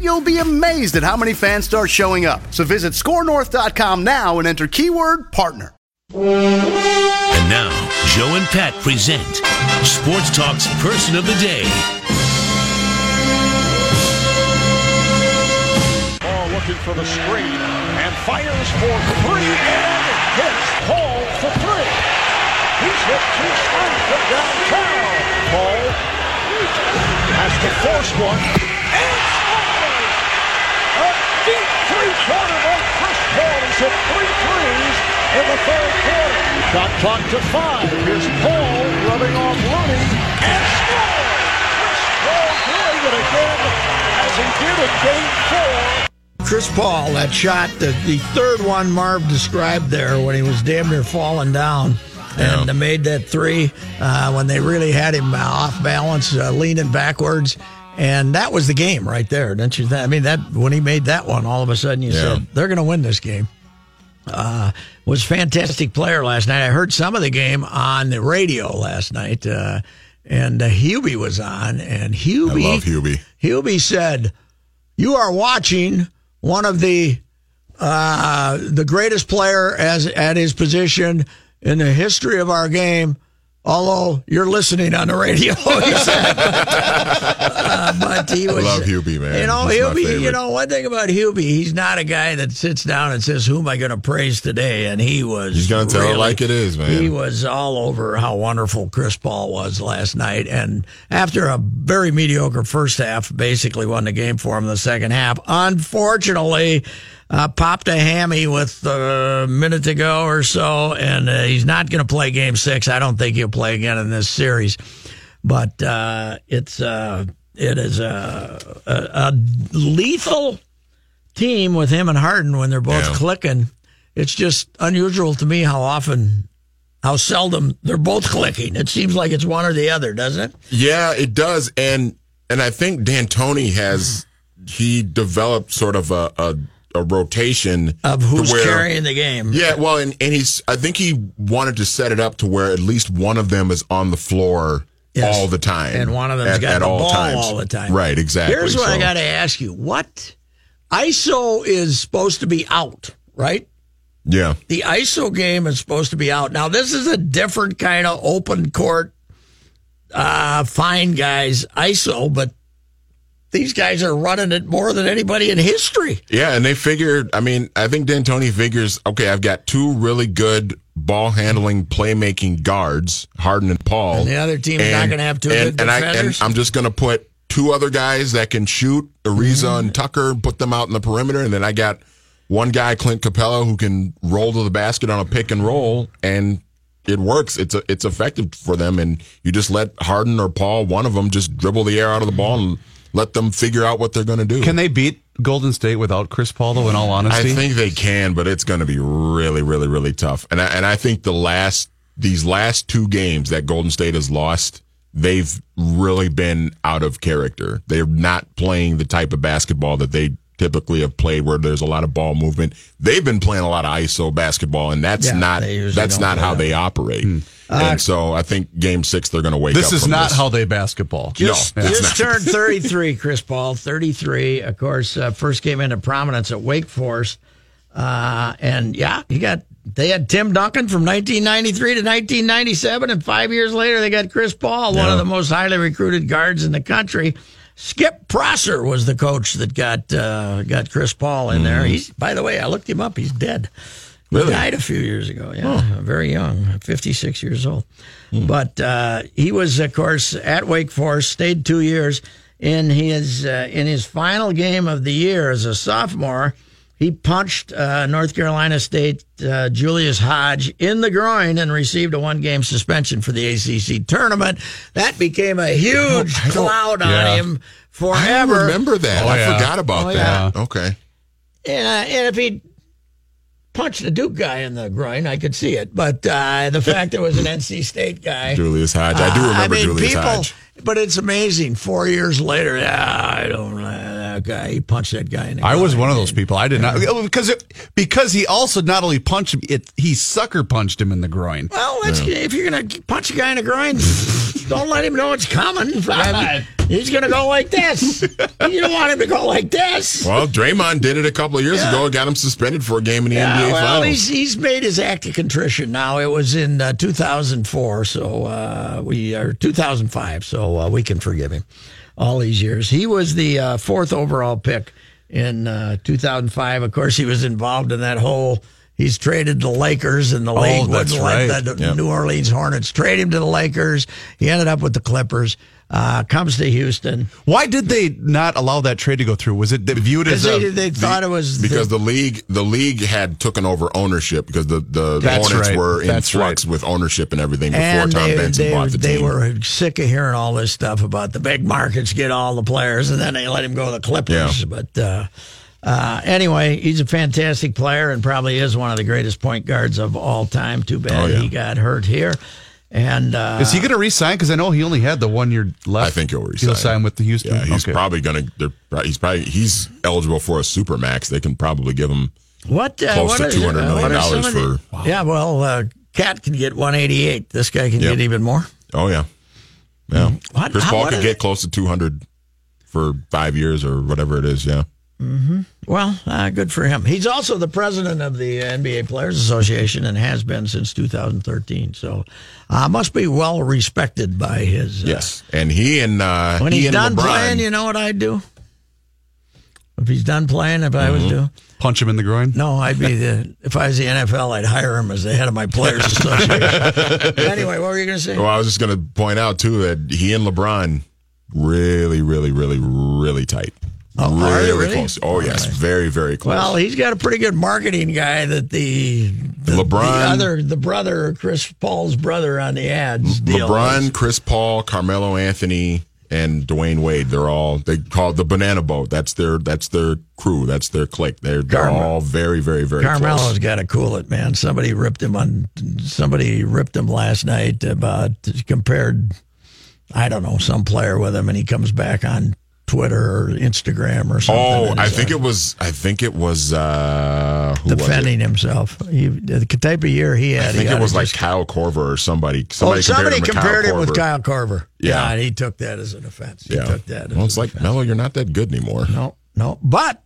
you'll be amazed at how many fans start showing up. So visit scorenorth.com now and enter keyword partner. And now, Joe and Pat present Sports Talk's Person of the Day. Ball looking for the screen and fires for three and hits Paul for three. He's hit two straight from downtown. Paul has to force one and scores. A deep three-pointer by Chris Paul. He's hit three threes in the third quarter. Shot clock to five. Here's Paul rubbing off Looney and scores. Chris Paul doing it again as he did in game four. Chris Paul, that shot, the, the third one Marv described there when he was damn near falling down. And uh, made that three uh, when they really had him uh, off balance, uh, leaning backwards. And that was the game right there, don't you think? I mean, that when he made that one, all of a sudden you Yeah. said, they're going to win this game. Uh, was fantastic player last night. I heard some of the game on the radio last night, uh, and uh, Hubie was on, and Hubie, I love Hubie. Hubie said, "You are watching one of the uh, the greatest player as at his position in the history of our game." Although you're listening on the radio, he said. Uh, but he was. love Hubie, man. You know, He's Hubie. You know, one thing about Hubie, he's not a guy that sits down and says, "Who am I going to praise today?" And he was. He's gonna tell it like it is, man. He was all over how wonderful Chris Paul was last night, and after a very mediocre first half, basically won the game for him in the second half. Unfortunately. Uh, popped a hammy with a minute to go or so, and uh, he's not going to play game six. I don't think he'll play again in this series. But uh, it's uh, it is a, a, a lethal team with him and Harden when they're both Yeah. clicking. It's just unusual to me how often, how seldom they're both clicking. It seems like it's one or the other, doesn't it? Yeah, it does, and and I think D'Antoni has he developed sort of a a, a rotation Of who's where- carrying the game. Yeah, well, and and he's I think he wanted to set it up to where at least one of them is on the floor. Yes. All the time, And one of them's at, got at the all ball times. all the time. Right, exactly. Here's what I got to ask you: What ISO is supposed to be out, right? Yeah, The ISO game is supposed to be out. Now, this is a different kind of open court, uh, fine guys ISO, but these guys are running it more than anybody in history. Yeah, and they figured. I mean, I think D'Antoni figures. Okay, I've got two really good ball handling, playmaking guards, Harden and Paul. And the other team's not gonna have two and, good and I and defenders? I'm just going to put two other guys that can shoot, Ariza Mm-hmm. and Tucker, put them out in the perimeter, and then I got one guy, Clint Capela, who can roll to the basket on a pick and roll, and it works. It's a, it's effective for them, and you just let Harden or Paul, one of them, just dribble the air out of the ball and let them figure out what they're going to do. Can they beat Golden State without Chris Paul, though, in all honesty? I think they can, but it's going to be really, really, really tough. And I, and I think the last these last two games that Golden State has lost, they've really been out of character. They're not playing the type of basketball that they typically have played, where there's a lot of ball movement. They've been playing a lot of ISO basketball, and that's Yeah, not that's don't how that. they operate. Hmm. And so I think Game Six they're going to wake up. this is from not this. how they basketball. Just, No, just turned 33, Chris Paul. 33, of course, uh, first came into prominence at Wake Forest. Uh, and yeah, you got, they had Tim Duncan from 1993 to 1997. And five years later, they got Chris Paul, one of the most highly recruited guards in the country. Skip Prosser was the coach that got, uh, got Chris Paul in Mm-hmm. there. He's, by the way, I looked him up. He's dead. Really? Died a few years ago. Yeah, very young, 56 years old. But uh, he was, of course, at Wake Forest. Stayed two years. In his uh, in his final game of the year as a sophomore, he punched uh, North Carolina State uh, Julius Hodge in the groin and received a one game suspension for the ACC tournament. That became a huge cloud on Yeah. him I forever. don't remember that. Oh, I yeah. forgot about Oh, that. Okay. And, uh, and if he punched a Duke guy in the groin, I could see it. But uh, the fact it was an NC State guy. Julius Hodge. I do Uh, remember mean, Julius people, Hodge. But it's amazing. Four years later, yeah, I don't know that guy. He punched that guy in the I was one of those people. I did not because it, because he also not only punched him, it he sucker punched him in the groin. Well, let's, if you're going to punch a guy in the groin, don't let him know it's coming. He's going to go like this. You don't want him to go like this. Well, Draymond did it a couple of years ago. Got him suspended for a game in the Yeah, NBA well, Finals. he's he's made his act of contrition now. It was in uh, 2004, so uh, we are 2005, so uh, we can forgive him all these years. He was the uh, fourth overall pick in uh, 2005. Of course, he was involved in that whole. He's traded the Lakers, and the league that's wouldn't let the Yep. New Orleans Hornets trade him to the Lakers. He ended up with the Clippers. Uh, comes to Houston Why did they not allow that trade to go through? Was it viewed because as they, a, they thought it was because the, the league the league had taken over ownership because the the Hornets right. were in That's flux right. with ownership and everything before and Tom they, Benson they, bought the they team. were sick of hearing all this stuff about the big markets get all the players, and then they let him go to the Clippers. Yeah. But uh, uh, anyway, he's a fantastic player and probably is one of the greatest point guards of all time. Too bad Oh, yeah. he got hurt here. And uh, is he going to resign? Because I know he only had the one year left. I think he'll resign. He'll sign with the Houston. Yeah, he's Okay. probably gonna. they're- He's probably he's eligible for a super max. They can probably give him. what uh, close what to $200 million what are some dollars of the- for- yeah. Well, uh, Cat can get one eighty eight. This guy can Yep. get even more. Oh yeah, yeah. What- Chris how- Paul what could is- get close to two hundred for five years or whatever it is. Yeah. Well, uh, good for him. He's also the president of the NBA Players Association and has been since 2013. So, uh, must be well respected by his. Uh, Yes, and he and uh, When he he's and done LeBron, playing, you know what I'd do? If he's done playing, if I was Mm-hmm. doing, punch him in the groin. no, I'd be the. If I was the NFL, I'd hire him as the head of my Players Association. anyway, what were you going to say? Well, I was just going to point out too that he and LeBron really, really, really, really tight. Oh, really, really? close. Oh yes, very, very close. Well, he's got a pretty good marketing guy that the, the LeBron- the other, the brother, Chris Paul's brother on the ads. LeBron, is. Chris Paul, Carmelo Anthony, and Dwyane Wade. They're all they call it the Banana Boat. That's their that's their crew. That's their clique. They're, they're Carmelo- all very, very, very Carmelo's got to cool it, man. Somebody ripped him on. Somebody ripped him last night about compared. I don't know some player with him, and he comes back on Twitter or Instagram or something. Oh, I think uh, it was. I think it was. uh who was it? defending himself. He, the type of year he had. I think it was like just- Kyle Korver or somebody. Oh, Somebody, somebody compared him with Kyle Kyle Korver. Yeah. and he took that as an offense. He Yeah. took that. As well, it's like. Melo, you're not that good anymore. no, no, but.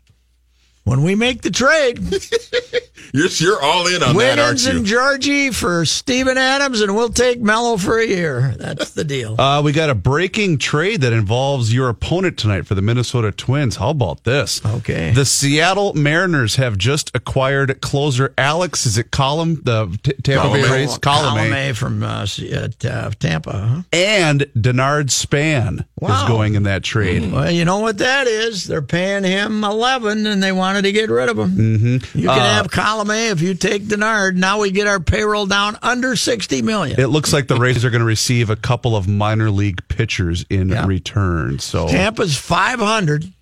When we make the trade, You're you're all in on that, aren't Wiggins you? and Gorgui for Steven Adams, and we'll take Melo for a year. That's the deal. Uh, we got a breaking trade that involves your opponent tonight for the Minnesota Twins. How about this? Okay. The Seattle Mariners have just acquired closer Alex. Is it Column? The T- Tampa Bay Rays. Column Column from uh, S- uh, T- uh, Tampa. Huh? and Denard Span Wow. is going in that trade. Well, you know what that is? They're paying him eleven, and they wanted to get rid of him. Mm-hmm. You can Uh, have Column if you take Denard. Now we get our payroll down under sixty million. It looks like the Rays are going to receive a couple of minor league pitchers in Yeah. return. So Tampa's five hundred.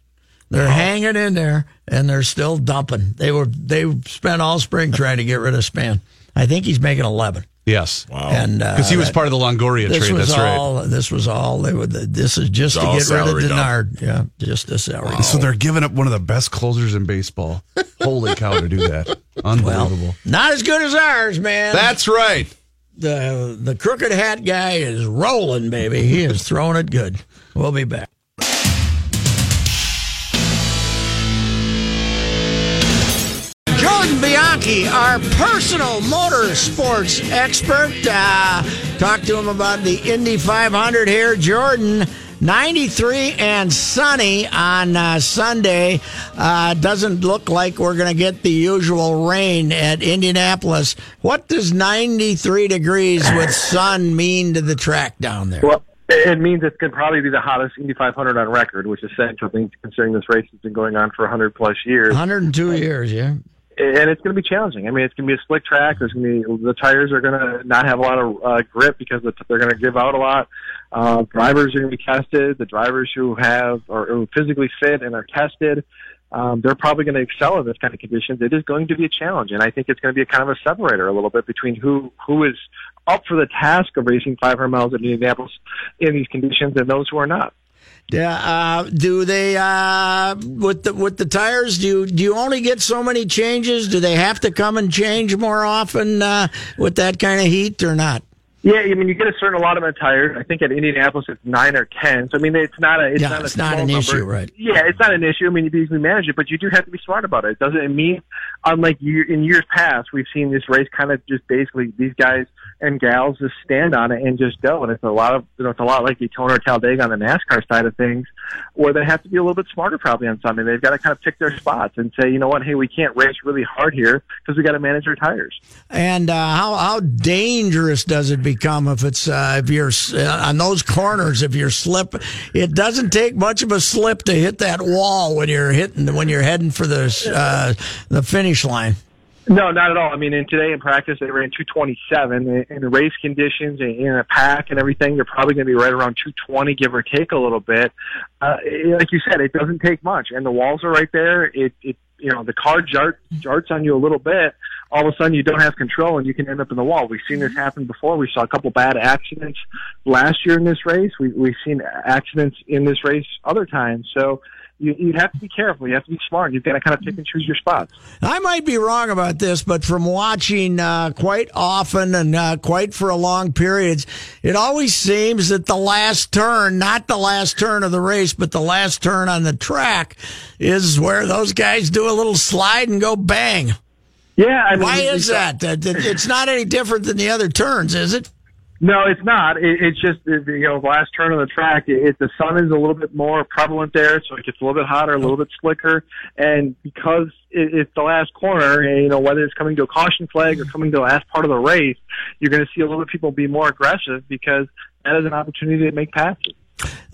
They're hanging in there, and they're still dumping. They were they spent all spring trying to get rid of Span. I think he's making eleven. Yes, Wow. And uh, because he was that- part of the Longoria This trade. was That's right. all. This was all. They were. This is just It's to get rid of salary dump. Denard. Yeah, just a salary. So they're giving up one of the best closers in baseball. Holy cow, to do that! Unbelievable. Not as good as ours, man. That's right. the the crooked hat guy is rolling, baby. He is throwing it good. We'll be back. Bianchi, our personal motorsports expert. Uh, talked to him about the Indy 500 here. Jordan, 93 and sunny on uh, Sunday. Uh, doesn't look like we're going to get the usual rain at Indianapolis. What does 93 degrees with sun mean to the track down there? Well, it means it's going to probably be the hottest Indy 500 on record, which is essential, considering this race has been going on for 100 plus years. 102 years, yeah and it's going to be challenging. I mean, it's going to be a slick track. There's going to be the tires are going to not have a lot of uh, grip because they're going to give out a lot. Uh, drivers are going to be tested. The drivers who have or who physically fit and are tested, um, they're probably going to excel in this kind of conditions. It is going to be a challenge, and I think it's going to be a kind of a separator a little bit between who who is up for the task of racing 500 miles at Indianapolis in these conditions and those who are not. Yeah. Uh, do they uh, with the with the tires? Do you do you only get so many changes? Do they have to come and change more often uh, with that kind of heat or not? Yeah, I mean, you get a certain allotment of tires. I think at Indianapolis it's nine or ten. So I mean, it's not a it's yeah, not a it's not an number. issue, right? Yeah, it's not an issue. I mean, you easily manage it, but you do have to be smart about it. It doesn't it mean, unlike year, in years past, we've seen this race kind of just basically these guys and gals just stand on it and just go. And it's a lot of you know, it's a lot like Daytona or Talladega on the NASCAR side of things, where they have to be a little bit smarter probably on Sunday. They've got to kind of pick their spots and say, you know what, hey, we can't race really hard here because we got to manage our tires. And uh, how how dangerous does it become if it's uh, if you're uh, on those corners, if you're slip, it doesn't take much of a slip to hit that wall when you're hitting when you're heading for the uh, the finish line. No, not at all. I mean, in today in practice, they ran 227. In the race conditions, in a pack and everything, you're probably going to be right around 220, give or take a little bit. Uh, like you said, it doesn't take much, and the walls are right there. It, it you know, the car jart, jarts on you a little bit, all of a sudden you don't have control and you can end up in the wall. We've seen this happen before. We saw a couple bad accidents last year in this race. We, we've seen accidents in this race other times. So you, you have to be careful. You have to be smart. You've got to kind of pick and choose your spots. I might be wrong about this, but from watching uh, quite often and uh, quite for a long periods, it always seems that the last turn, not the last turn of the race, but the last turn on the track, is where those guys do a little slide and go bang. Yeah, I mean, why is that? It's not any different than the other turns, is it? No, it's not. It, it's just you know the last turn of the track. It, it, the sun is a little bit more prevalent there, so it gets a little bit hotter, a little bit slicker, and because it, it's the last corner, and, you know whether it's coming to a caution flag or coming to the last part of the race, you're going to see a little bit of people be more aggressive because that is an opportunity to make passes.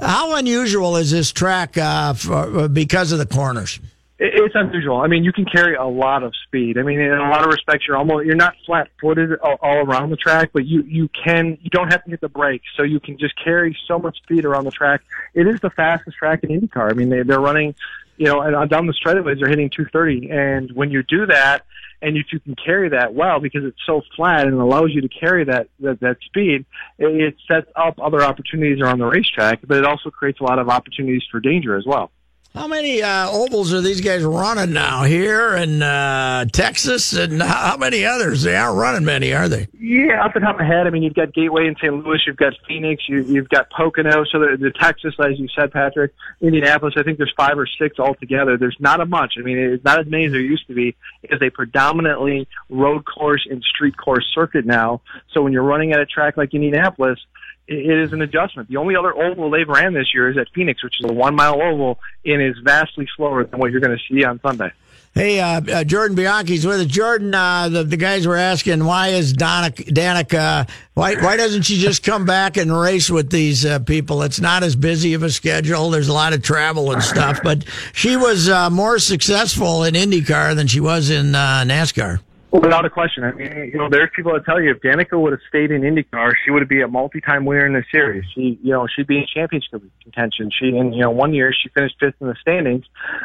How unusual is this track uh, for, because of the corners? It's unusual. I mean, you can carry a lot of speed. I mean, in a lot of respects, you're almost you're not flat footed all, all around the track, but you you can you don't have to hit the brakes, so you can just carry so much speed around the track. It is the fastest track in IndyCar. I mean, they they're running, you know, and uh, down the straightaways they're hitting 230, and when you do that, and if you can carry that well because it's so flat and allows you to carry that that, that speed, it, it sets up other opportunities around the racetrack, but it also creates a lot of opportunities for danger as well. How many uh, ovals are these guys running now here in uh, Texas, and how many others? They aren't running many, are they? Yeah, off the top of my head, I mean, you've got Gateway in St. Louis, you've got Phoenix, you, you've got Pocono. So the, the Texas, as you said, Patrick, Indianapolis. I think there's five or six altogether. There's not a much. I mean, it's not as many as there used to be. It's a predominantly road course and street course circuit now. So when you're running at a track like Indianapolis, it is an adjustment. The only other oval they've ran this year is at Phoenix, which is a one mile oval and is vastly slower than what you're going to see on Sunday. Hey, uh, uh, Jordan Bianchi's with us. Jordan, uh, the, the guys were asking why is Danica, Danica why why doesn't she just come back and race with these uh, people? It's not as busy of a schedule. There's a lot of travel and stuff, but she was uh, more successful in IndyCar than she was in uh, NASCAR. Without a question. I mean, you know, there's people that tell you if Danica would have stayed in IndyCar, she would be a multi-time winner in the series. She, you know, she'd be in championship contention. She, in you know, one year she finished fifth in the standings.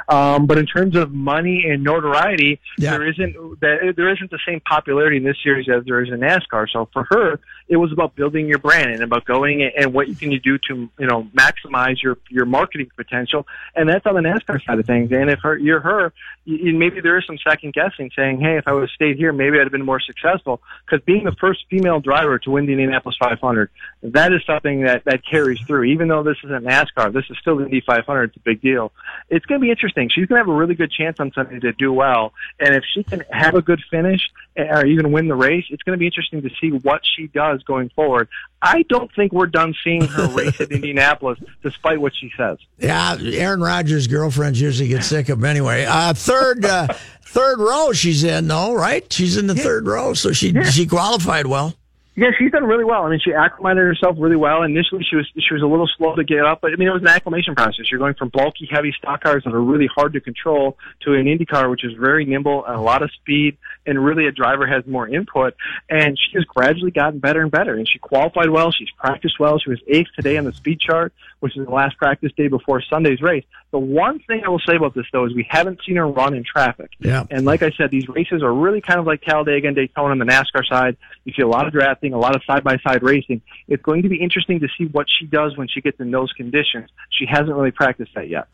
Um, but in terms of money and notoriety, yeah. there isn't there isn't the same popularity in this series as there is in NASCAR. So for her, it was about building your brand and about going and what you can you do to you know maximize your your marketing potential. And that's on the NASCAR side of things. And if her, you're her, you, maybe there is some second guessing, saying, hey, if I would have stayed here, maybe I'd have been more successful. Because being the first female driver to win the Indianapolis 500, that is something that that carries through. Even though this isn't NASCAR, this is still the Indy 500. It's a big deal. It's going to be interesting. She's going to have a really good chance on Sunday to do well, and if she can have a good finish uh, or even win the race, it's going to be interesting to see what she does going forward. I don't think we're done seeing her race at Indianapolis, despite what she says. Yeah, Aaron Rodgers' girlfriends usually get sick of him anyway. Uh, third, uh, third row she's in though, right? She's in the third row, so she Yeah. she qualified well. Yeah, she's done really well. I mean, she acclimated herself really well. Initially, she was she was a little slow to get up, but I mean, it was an acclimation process. You're going from bulky, heavy stock cars that are really hard to control to an Indy car, which is very nimble and a lot of speed, and really a driver has more input. And she has gradually gotten better and better. And she qualified well. She's practiced well. She was eighth today on the speed chart, which is the last practice day before Sunday's race. The one thing I will say about this though is we haven't seen her run in traffic. Yeah. And like I said, these races are really kind of like Talladega and Daytona on the NASCAR side. You see a lot of drafting, a lot of side by side racing. It's going to be interesting to see what she does when she gets in those conditions. She hasn't really practiced that yet.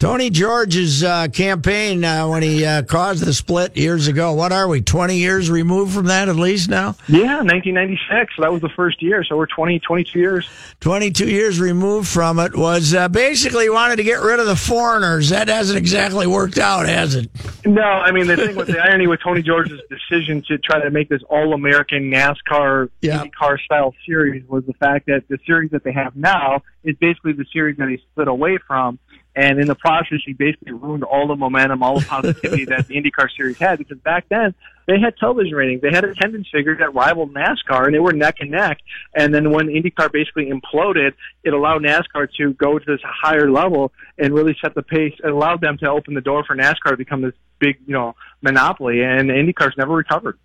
Tony George's uh, campaign uh, when he uh, caused the split years ago. What are we? Twenty years removed from that, at least now. Yeah, 1996. That was the first year. So we're 20, 22 years. 22 years removed from it was uh, basically wanted to get rid of the foreigners. That hasn't exactly worked out, has it? No, I mean the thing with the irony with Tony George's decision to try to make this all-American NASCAR Yeah. IndyCar style series was the fact that the series that they have now is basically the series that he split away from, and in the process he basically ruined all the momentum, all the positivity that the IndyCar series had. Because back then they had television ratings, they had attendance figures that rivaled NASCAR, and they were neck and neck. And then when IndyCar basically imploded, it allowed NASCAR to go to this higher level and really set the pace. It allowed them to open the door for NASCAR to become this big, you know, monopoly. And IndyCar's never recovered.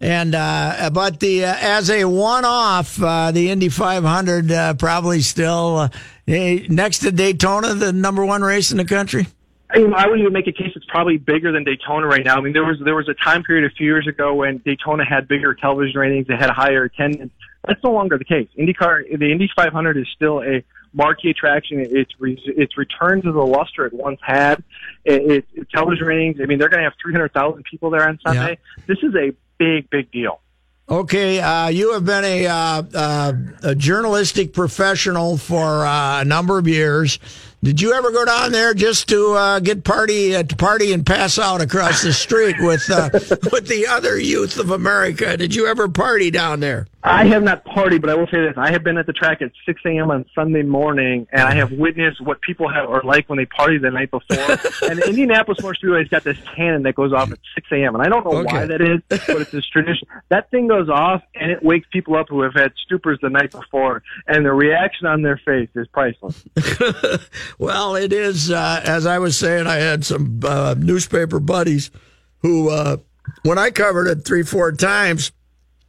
And uh, but the uh, as a one-off, uh, the Indy 500 uh, probably still uh, next to Daytona, the number one race in the country. I, mean, I would even make a case it's probably bigger than Daytona right now. I mean, there was there was a time period a few years ago when Daytona had bigger television ratings, they had higher attendance. That's no longer the case. IndyCar, the Indy 500 is still a marquee attraction. It's re, it's returned to the luster it once had. It, it, television ratings. I mean, they're going to have 300,000 people there on Sunday. This is a big big deal. Okay, uh, you have been a, uh, uh, a journalistic professional for uh, a number of years. Did you ever go down there just to uh, get party uh, to party and pass out across the street with uh, with the other youth of America? Did you ever party down there? I have not partied, but I will say this: I have been at the track at 6 a.m. on Sunday morning, and I have witnessed what people have, are like when they party the night before. and Indianapolis Motor Speedway's got this cannon that goes off at 6 a.m. and I don't know Okay. why that is, but it's this tradition. That thing goes off, and it wakes people up who have had stupors the night before, and the reaction on their face is priceless. Well, it is. Uh, as I was saying, I had some uh, newspaper buddies who, uh, when I covered it three, four times,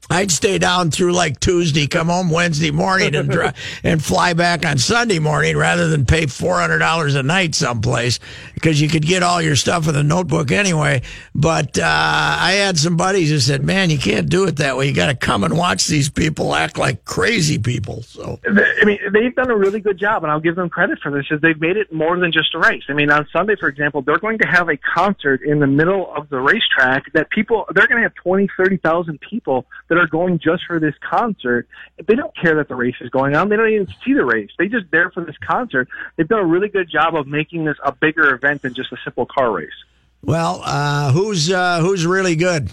I'd stay down through like Tuesday, come home Wednesday morning, and dri- and fly back on Sunday morning rather than pay four hundred dollars a night someplace because you could get all your stuff in the notebook anyway. But uh, I had some buddies who said, "Man, you can't do it that way. You got to come and watch these people act like crazy people." So I mean, they've done a really good job, and I'll give them credit for this. Is they've made it more than just a race. I mean, on Sunday, for example, they're going to have a concert in the middle of the racetrack that people they're going to have twenty, thirty thousand people that are going just for this concert. They don't care that the race is going on. They don't even see the race. They just there for this concert. They've done a really good job of making this a bigger event than just a simple car race. Well, uh, who's uh, who's really good?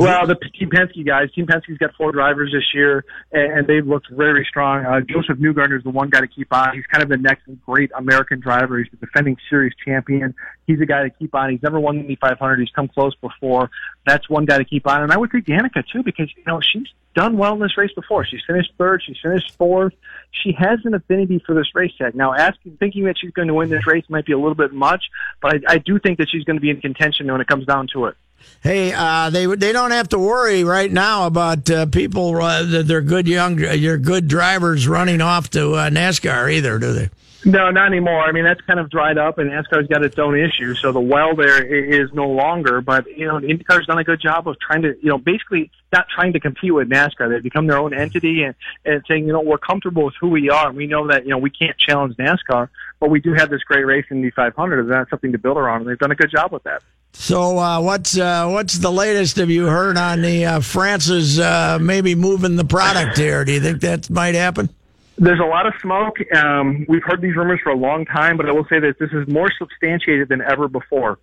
Well, the Team Penske guys. Team Penske's got four drivers this year, and, they've looked very strong. Uh, Josef Newgarden is the one guy to keep on. He's kind of the next great American driver. He's the defending series champion. He's a guy to keep on. He's never won the Indy 500. He's come close before. That's one guy to keep on. And I would say Danica too, because you know she's done well in this race before. She's finished third. She's finished fourth. She has an affinity for this race set. Now, asking, thinking that she's going to win this race might be a little bit much, but I, I do think that she's going to be in contention when it comes down to it. Hey, uh, they they don't have to worry right now about uh, people uh, that they're good young, your good drivers running off to uh, NASCAR either, do they? No, not anymore. I mean, that's kind of dried up, and NASCAR's got its own issues. So the well there is no longer. But you know, IndyCar's done a good job of trying to, you know, basically not trying to compete with NASCAR. They've become their own entity and and saying, you know, we're comfortable with who we are, we know that you know we can't challenge NASCAR, but we do have this great race in the 500, and that's something to build around. And they've done a good job with that. So uh, what's uh, what's the latest have you heard on the uh, France's uh, maybe moving the product here? Do you think that might happen? There's a lot of smoke. Um, we've heard these rumors for a long time, but I will say that this is more substantiated than ever before.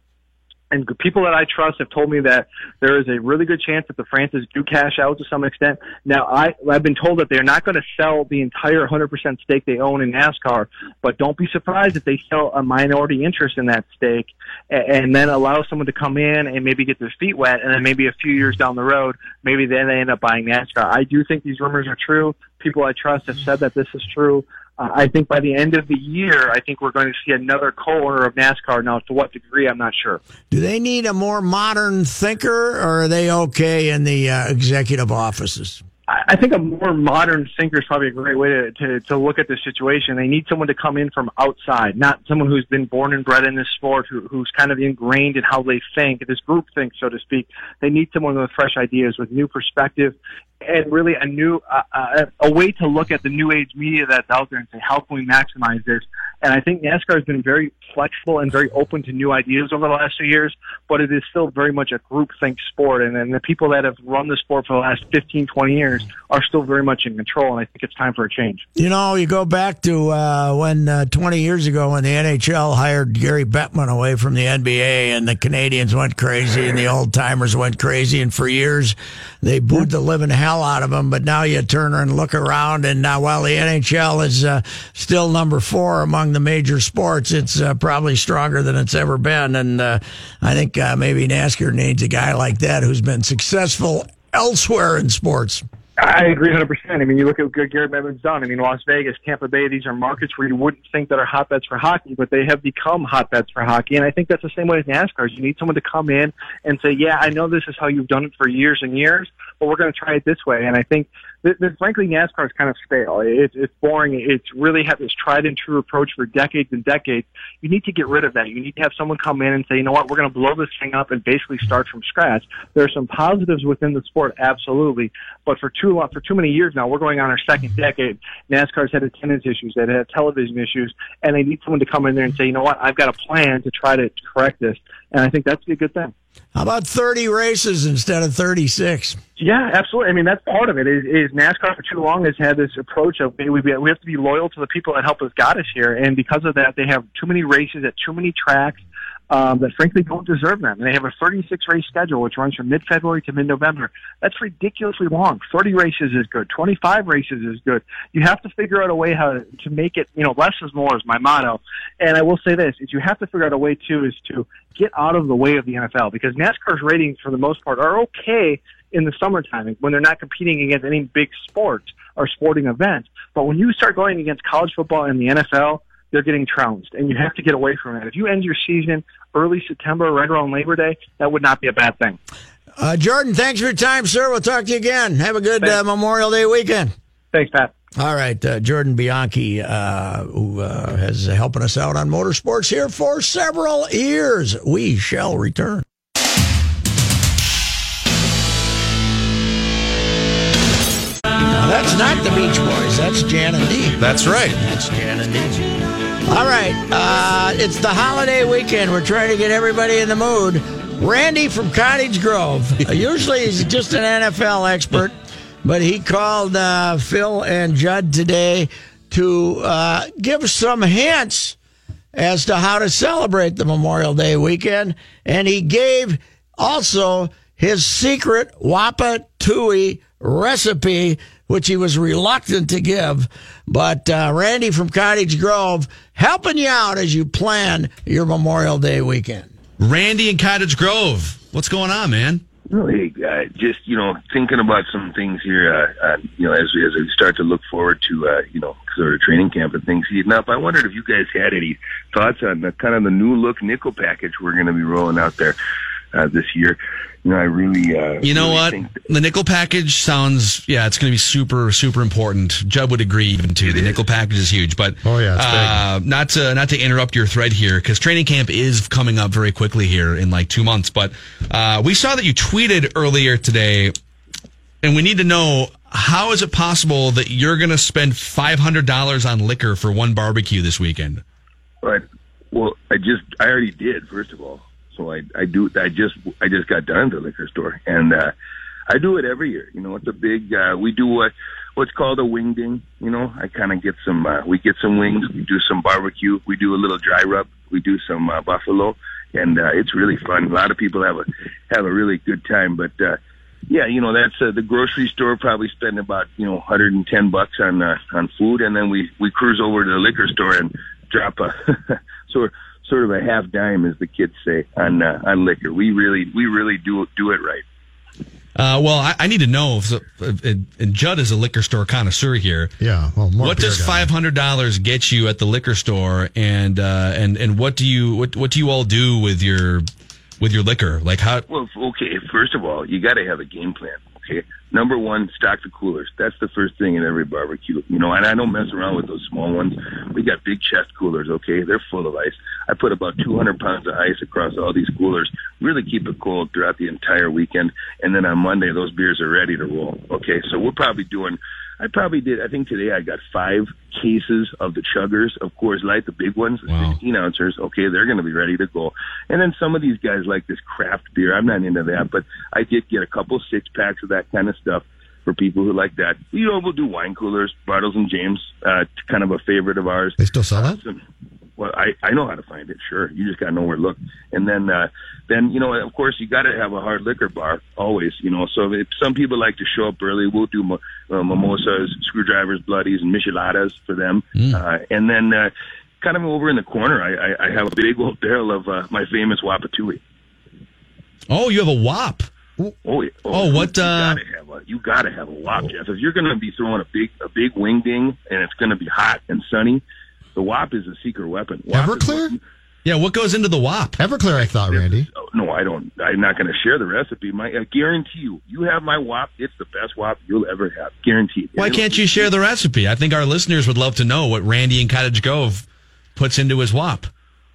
And people that I trust have told me that there is a really good chance that the Frances do cash out to some extent. Now, I, I've been told that they're not going to sell the entire 100% stake they own in NASCAR, but don't be surprised if they sell a minority interest in that stake and, and then allow someone to come in and maybe get their feet wet, and then maybe a few years down the road, maybe then they end up buying NASCAR. I do think these rumors are true. People I trust have said that this is true. Uh, I think by the end of the year, I think we're going to see another co-owner of NASCAR. Now, to what degree, I'm not sure. Do they need a more modern thinker, or are they okay in the uh, executive offices? I think a more modern thinker is probably a great way to, to, to look at the situation. They need someone to come in from outside, not someone who's been born and bred in this sport, who, who's kind of ingrained in how they think, this group think, so to speak. They need someone with fresh ideas, with new perspective, and really a new, uh, uh, a way to look at the new age media that's out there and say, how can we maximize this? And I think NASCAR has been very flexible and very open to new ideas over the last few years, but it is still very much a group think sport. And, the people that have run the sport for the last 15, 20 years are still very much in control. And I think it's time for a change. You know, you go back to uh, when uh, 20 years ago when the NHL hired Gary Bettman away from the NBA and the Canadians went crazy and the old timers went crazy. And for years, they booed the living hell out of him. But now you turn and look around, and uh, while the NHL is uh, still number four among the major sports, it's uh, probably stronger than it's ever been. And uh, I think uh, maybe NASCAR needs a guy like that who's been successful elsewhere in sports. I agree 100%. I mean, you look at what Gary Bettman's done. I mean, Las Vegas, Tampa Bay, these are markets where you wouldn't think that are hotbeds for hockey, but they have become hotbeds for hockey. And I think that's the same way as NASCAR. You need someone to come in and say, yeah, I know this is how you've done it for years and years, but we're going to try it this way. And I think that, that frankly, NASCAR is kind of stale. It's, it's boring. It's really had this tried and true approach for decades and decades. You need to get rid of that. You need to have someone come in and say, you know what, we're going to blow this thing up and basically start from scratch. There are some positives within the sport, absolutely, but for too long, for too many years now, we're going on our second decade. NASCAR's had attendance issues, they've had television issues, and they need someone to come in there and say, you know what, I've got a plan to try to correct this. And I think that's a good thing. How about 30 races instead of 36? Yeah, absolutely. I mean, that's part of it. Is, is NASCAR for too long has had this approach of we, we have to be loyal to the people that help us got us here, and because of that, they have too many races at too many tracks um, that frankly don't deserve them. And they have a 36 race schedule, which runs from mid February to mid November. That's ridiculously long. 30 races is good. 25 races is good. You have to figure out a way how to, make it, you know, less is more is my motto. And I will say this, is you have to figure out a way too is to get out of the way of the NFL because NASCAR's ratings for the most part are okay in the summertime when they're not competing against any big sports or sporting events. But when you start going against college football and the NFL, they're getting trounced, and you have to get away from that. If you end your season early September, right around Labor Day, that would not be a bad thing. Uh, Jordan, thanks for your time, sir. We'll talk to you again. Have a good uh, Memorial Day weekend. Thanks, Pat. All right, uh, Jordan Bianchi, uh, who uh, has helping us out on motorsports here for several years. We shall return. Now, that's not the Beach Boys. That's Jan and Dean. That's right. That's Jan and Dean. All right, uh, it's the holiday weekend. We're trying to get everybody in the mood. Randy from Cottage Grove. Uh, usually he's just an NFL expert, but he called uh, Phil and Judd today to uh, give some hints as to how to celebrate the Memorial Day weekend. And he gave also his secret Wapa Tui recipe, which he was reluctant to give. But uh, Randy from Cottage Grove helping you out as you plan your Memorial Day weekend. Randy in Cottage Grove. What's going on, man? Really, uh, just you know, thinking about some things here. Uh, uh, you know, as we as we start to look forward to uh, you know sort of training camp and things heating up. I wondered if you guys had any thoughts on the kind of the new look nickel package we're going to be rolling out there uh, this year. You know, I really. Uh, You know really what? think The nickel package sounds, yeah, it's going to be super, super important. Judd would agree even too. The nickel package is huge, but Oh, yeah, uh, not to not to interrupt your thread here because training camp is coming up very quickly here in like two months. But uh, we saw that you tweeted earlier today, and we need to know how is it possible that you're going to spend five hundred dollars on liquor for one barbecue this weekend? But well, I just I already did. First of all, So I I do I just I just got done at the liquor store, and uh, I do it every year. You know, it's a big. Uh, we do what what's called a wing ding. You know, I kind of get some. Uh, we get some wings. We do some barbecue. We do a little dry rub. We do some uh, buffalo, and uh, it's really fun. A lot of people have a have a really good time, but. uh yeah, you know that's uh, the grocery store probably spend about you know 110 bucks on uh, on food, and then we we cruise over to the liquor store and drop a sort sort of a half dime, as the kids say, on uh, on liquor. We really we really do do it right. Uh, well, I, I need to know. If, if, and Judd is a liquor store connoisseur here. Yeah. Well, more what does five hundred dollars get you at the liquor store, and uh, and and what do you what what do you all do with your with your liquor? Like how? Well, okay. First of all, you got to have a game plan. Okay. Number one, stock the coolers. That's the first thing in every barbecue. You know, and I don't mess around with those small ones. We got big chest coolers. Okay, they're full of ice. I put about 200 pounds of ice across all these coolers. Really keep it cold throughout the entire weekend. And then on Monday, those beers are ready to roll. Okay, so we're probably doing. I probably did. I think today I got five cases of the chuggers, of course, Light, the big ones, the Wow. 16 ounces. Okay, they're going to be ready to go. And then some of these guys like this craft beer. I'm not into that, but I did get a couple six packs of that kind of stuff for people who like that. You know, we'll do wine coolers, Bartles and James, uh, kind of a favorite of ours. They still sell that? Some- well, I, I know how to find it. Sure, you just got to know where to look. And then, uh, then you know, of course, you got to have a hard liquor bar always. You know, so if some people like to show up early, we'll do mo- uh, mimosas, screwdrivers, bloodies, and micheladas for them. Uh, and then, uh, kind of over in the corner, I, I, I have a big old barrel of uh, my famous Wapatui. Oh, you have a WAP. Oh, yeah. Oh, what, You uh, gotta have a you gotta have a wop, Jeff. If you're gonna be throwing a big a big wing ding and it's gonna be hot and sunny, the wop is a secret weapon. Is Everclear? what- Yeah, what goes into the WAP? Everclear, I thought, Randy. Oh, no, I don't. I'm not going to share the recipe. My, I guarantee you, you have my wop. It's the best wop you'll ever have. Guaranteed. Why can't you share the recipe? I think our listeners would love to know what Randy in Cottage Grove puts into his WAP.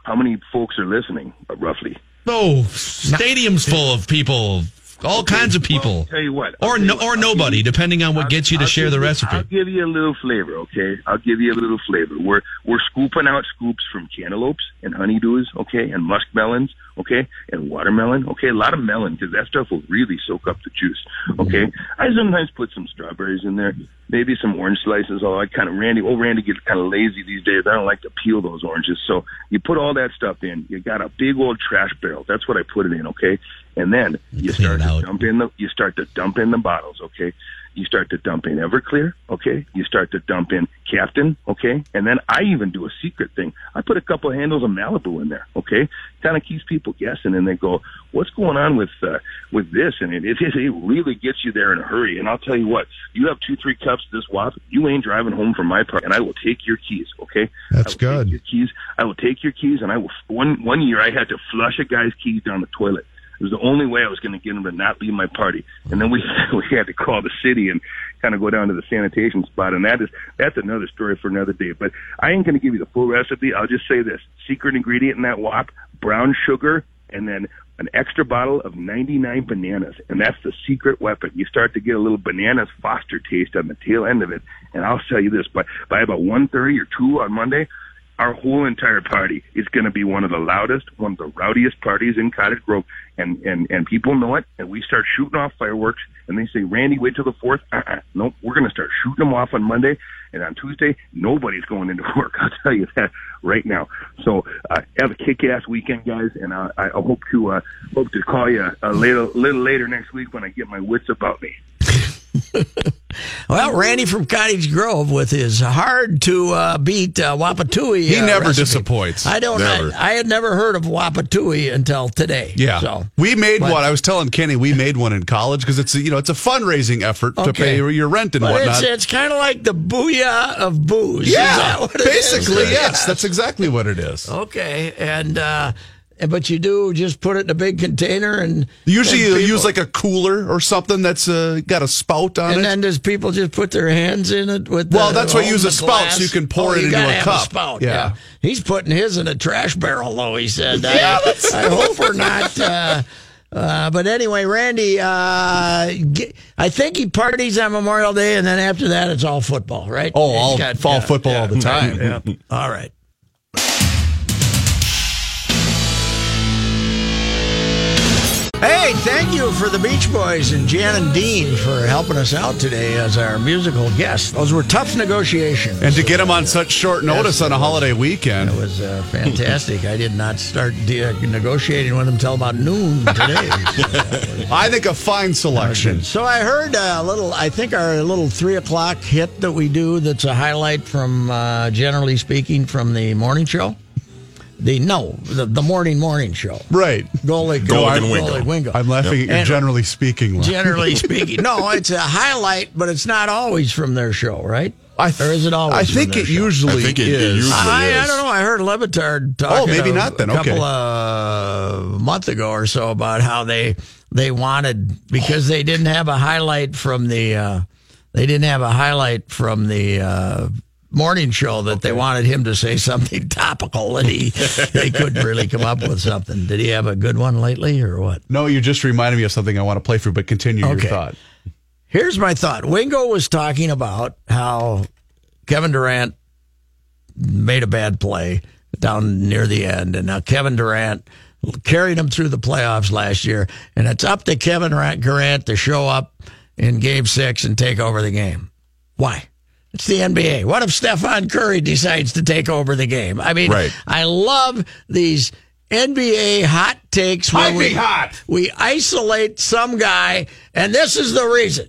How many folks are listening, uh, roughly? Oh, stadiums full of people, all kinds of people, Well, tell you what, or no, or I'll nobody, you- depending on what I'll- gets you to I'll share the you- recipe. I'll give you a little flavor, okay? I'll give you a little flavor. We're we're scooping out scoops from cantaloupes and honeydews, okay, and muskmelons, okay, and watermelon, okay. A lot of melon because that stuff will really soak up the juice, okay. I sometimes put some strawberries in there, maybe some orange slices. Although I kind of Randy, oh Randy gets kind of lazy these days. I don't like to peel those oranges, so you put all that stuff in. You got a big old trash barrel. That's what I put it in, okay. And then you start to out. dump in the you start to dump in the bottles, okay? You start to dump in Everclear, okay? You start to dump in Captain, okay? And then I even do a secret thing. I put a couple of handles of Malibu in there, okay? Kind of keeps people guessing, and they go, "What's going on with uh, with this?" And it, it it really gets you there in a hurry. And I'll tell you what, you have two three cups of this wop, you ain't driving home from my part, and I will take your keys, okay? That's good. Your keys. I will take your keys, and I will. One one year, I had to flush a guy's keys down the toilet. It was the only way I was going to get him to not leave my party. And then we we had to call the city and kind of go down to the sanitation spot. And that is that's another story for another day. But I ain't going to give you the full recipe. I'll just say this: secret ingredient in that wop: brown sugar, and then an extra bottle of 99 bananas. And that's the secret weapon. You start to get a little bananas Foster taste on the tail end of it. And I'll tell you this: by by about 1:30 or two on Monday our whole entire party is going to be one of the loudest, one of the rowdiest parties in Cottage Grove, and and and people know it. And we start shooting off fireworks, and they say, "Randy, wait till the fourth. Uh-uh. Nope, we're going to start shooting them off on Monday, and on Tuesday, nobody's going into work. I'll tell you that right now. So uh, have a kick-ass weekend, guys, and I, I hope to uh, hope to call you a little little later next week when I get my wits about me. Well, Randy from Cottage Grove with his hard to uh, beat uh, Wapatui. He uh, never recipe. disappoints. I don't. Never. I, I had never heard of Wapatui until today. Yeah, So we made But- one. I was telling Kenny we made one in college because it's a, you know it's a fundraising effort to pay your rent and But whatnot. it's, it's kind of like the booyah of booze. Is yeah, that what it is? basically yes, that's exactly what it is. Okay, and uh, but you do just put it in a big container and Usually and you use like a cooler or something that's uh, got a spout on And it. And then does people just put their hands in it with? Well, the, that's why you use a spout glass? so you can pour Oh, it into a cup. spout. Yeah. Yeah. he's putting his in a trash barrel, though. He said, "I, I hope we're not." Uh, uh, but anyway, Randy, uh, ge- I think he parties on Memorial Day, and then after that, it's all football, right? Oh, He's all got- fall yeah, football yeah, all the time. yeah. All right. Hey, thank you for the Beach Boys and Jan and Dean for helping us out today as our musical guests. Those were tough negotiations. And to get them on such short notice Yes, on a was. holiday weekend. It was uh, fantastic. I did not start de- negotiating with them until about noon today. I think a fine selection. So I heard a little. I think our little three o'clock hit that we do. That's a highlight from, uh, generally speaking, from the morning show. The no, the, the morning morning show. Right. Golic, Golic and Golic Wingo. Wingo. I'm laughing at your And- generally speaking line. Generally speaking, no, it's a highlight, but it's not always from their show, right? I th- or is it always? I from think their it show? usually I think it- it is. usually- I, I is. don't know. I heard Levitard talking. Oh, maybe a, not then. A couple Okay. of month ago or so about how they they wanted because they didn't have a highlight from the uh, they didn't have a highlight from the. Uh, Morning show that they wanted him to say something topical and he they couldn't really come up with something. Did he have a good one lately or what? No, you just reminded me of something I want to play through, but continue Okay. your thought. Here's my thought. Wingo was talking about how Kevin Durant made a bad play down near the end, and now Kevin Durant carried him through the playoffs last year, and it's up to Kevin Durant to show up in Game Six and take over the game. Why? It's the NBA. What if Stephen Curry decides to take over the game? I mean, Right. I love these NBA hot takes where we, we isolate some guy, and this is the reason.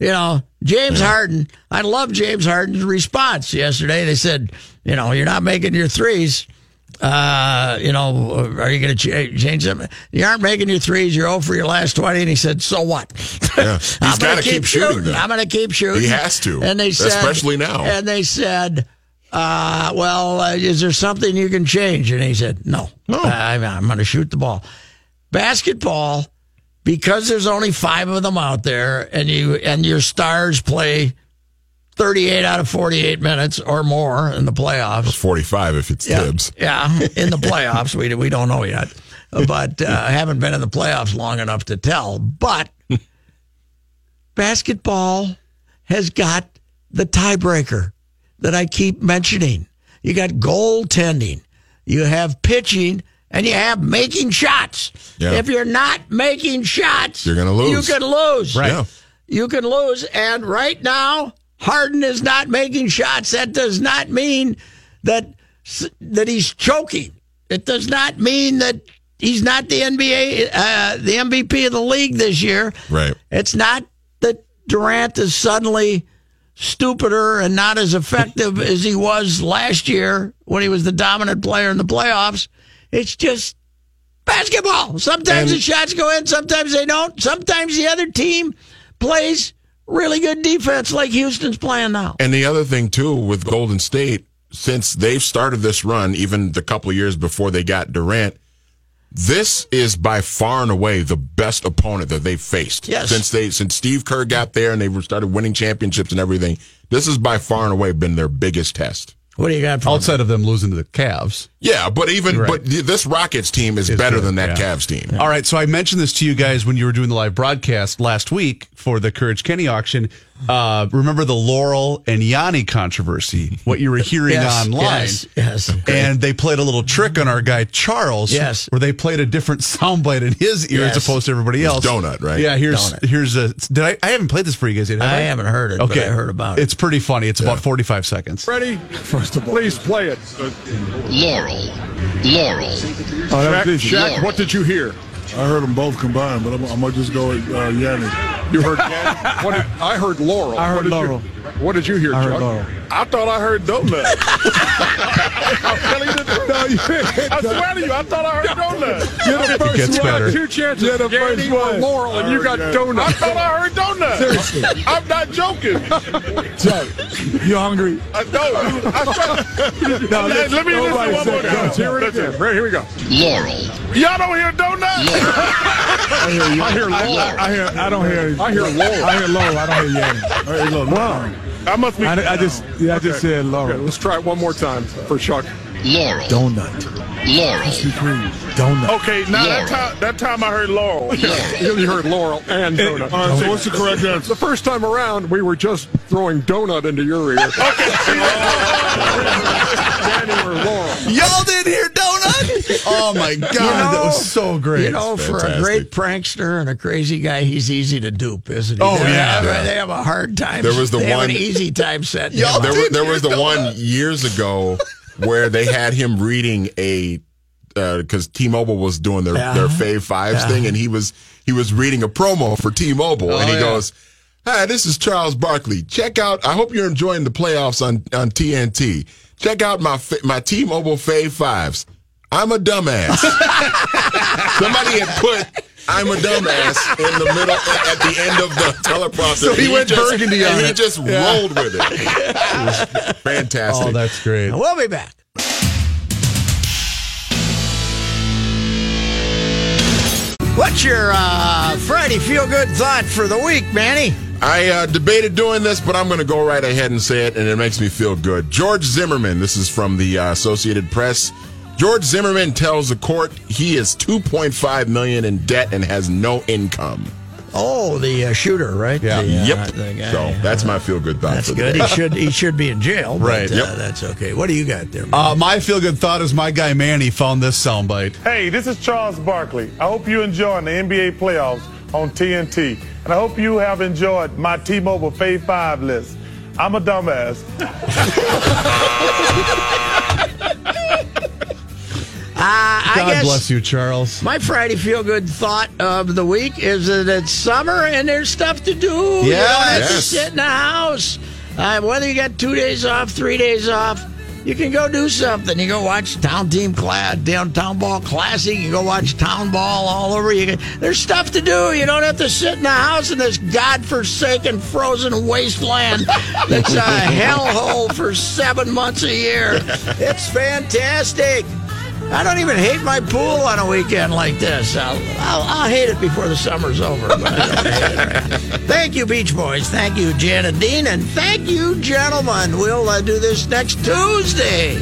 You know, James Harden, I love James Harden's response yesterday. They said, you know, you're not making your threes. Uh, you know, are you going to ch- change them? You aren't making your threes. You're 0 for your last 20. And he said, so what? Yeah. He's I'm gonna gotta keep shooting them. I'm going to keep shooting. He has to, And they said, especially now. And they said, uh, well, uh, is there something you can change? And he said, no. No. I, I'm going to shoot the ball. Basketball, because there's only five of them out there, and you and your stars play 38 out of 48 minutes or more in the playoffs. 45 if it's Yeah, Thibs. yeah, in the playoffs, we we don't know yet, but uh, I haven't been in the playoffs long enough to tell. But basketball has got the tiebreaker that I keep mentioning. You got goaltending, you have pitching, and you have making shots. Yeah. If you're not making shots, You're gonna lose. You can lose. Right. Yeah. You can lose. And right now, Harden is not making shots. That does not mean that that he's choking. It does not mean that he's not the NBA, uh, the MVP of the league this year. Right. It's not that Durant is suddenly stupider and not as effective as he was last year when he was the dominant player in the playoffs. It's just basketball. Sometimes And- the shots go in, sometimes they don't. Sometimes the other team plays really good defense like Houston's playing now. And the other thing too with Golden State, since they've started this run, even the couple of years before they got Durant, this is by far and away the best opponent that they've faced. Yes. Since they since Steve Kerr got there and they started winning championships and everything, this has by far and away been their biggest test. What do you got for me? Outside of them losing to the Cavs. Yeah, but even Right. but this Rockets team is It's better good, than that yeah. Cavs team. All right, so I mentioned this to you guys when you were doing the live broadcast last week for the Courage Kenny auction. Uh, remember the Laurel and Yanni controversy? What you were hearing Yes, online? yes, yes. And they played a little trick on our guy Charles. Yes. where they played a different soundbite in his ear Yes. as opposed to everybody It's else. Donut, right? Yeah. Here's Donut. here's a. Did I? I haven't played this for you guys yet. have I haven't heard it, but Okay, I heard about it. It's pretty funny. It's about 45 seconds. Ready? First of all, please play it. Laurel. Laurel. Shaq, Shaq, what did you hear? I heard them both combined, but I'm, I'm gonna just go with uh, Yanni. You heard Yanni? What did, I heard Laurel. I heard what Laurel. You, what did you hear, I heard Chuck? Laurel. I thought I heard Donut. I'm telling you the truth. No, you I swear to you, I thought I heard Donut. You're the first gets one. better. Two chances. You're the Yanni first one. Laurel, and you got I Donut. I thought I heard Donut. Seriously. I'm not joking. Chuck, you hungry? I know. I swear. No, let, let me listen one more time. that. Hear. Right, here we go. Laurel. Y'all don't hear Donut? I hear you. I hear I, Laurel. I hear. I don't hear. I hear Laurel. I hear low. I don't hear Yanni. I hear Laurel. Wow. I must be. I, I just. Yeah, I just said Okay, Laurel. let's try it one more time for Chuck. Laurel. Donut. Laurel. Krispy Kreme. Donut. Okay, now that time, that time I heard Laurel. you heard Laurel and Donut. all right, so what's the correct answer? The first time around, we were just throwing Donut into your ear. okay. Danny or Laurel. Y'all didn't hear Donut. Oh my God, You know- that was so great. You know, for a great prankster and a crazy guy, he's easy to dupe, isn't he? Oh, They yeah. have- they have a hard time. There was the they have one- an easy time set. Y'all there, did there was the you know one years ago where they had him reading a uh, because T-Mobile was doing their Yeah. their Fave Fives Yeah. thing, and he was he was reading a promo for T-Mobile, and he oh, yeah. goes. Hi, this is Charles Barkley. Check out. I hope you're enjoying the playoffs on, on TNT. Check out my fa- my T-Mobile Fave Fives. I'm a dumbass. Somebody had put "I'm a dumbass" in the middle at the end of the teleprompter. So he And went just, burgundy and on he it. just Yeah. rolled with it. It was fantastic. Oh, that's great. We'll be back. What's your uh, Friday feel good thought for the week, Manny? I uh, debated doing this, but I'm going to go right ahead and say it, and it makes me feel good. George Zimmerman, this is from the uh, Associated Press. George Zimmerman tells the court he is 2.5 million in debt and has no income. Oh, the uh, shooter, right? Yeah. The, uh, yep. the guy. so that's my feel good thought. That's for good. day. He should he should be in jail. But, Right. Uh, Yep. That's okay. What do you got there? man? Uh, my feel good thought is my guy Manny found this soundbite. Hey, this is Charles Barkley. I hope you're enjoying the NBA playoffs on TNT. And I hope you have enjoyed my T-Mobile Fave 5 list. I'm a dumbass. Uh, God bless you, Charles. My Friday feel good thought of the week is that it's summer and there's stuff to do. You don't have to Yes. sit in the house. Uh, whether you got two days off, three days off, you can go do something. You go watch Town Team Class, Downtown Ball Classic. You go watch Town Ball all over. You can, there's stuff to do. You don't have to sit in the house in this godforsaken frozen wasteland that's a hellhole for seven months a year. It's fantastic. I don't even hate my pool on a weekend like this. I'll, I'll, I'll hate it before the summer's over. But I don't hate it right. Thank you, Beach Boys. Thank you, Jan and Dean. And thank you, gentlemen. We'll uh, do this next Tuesday.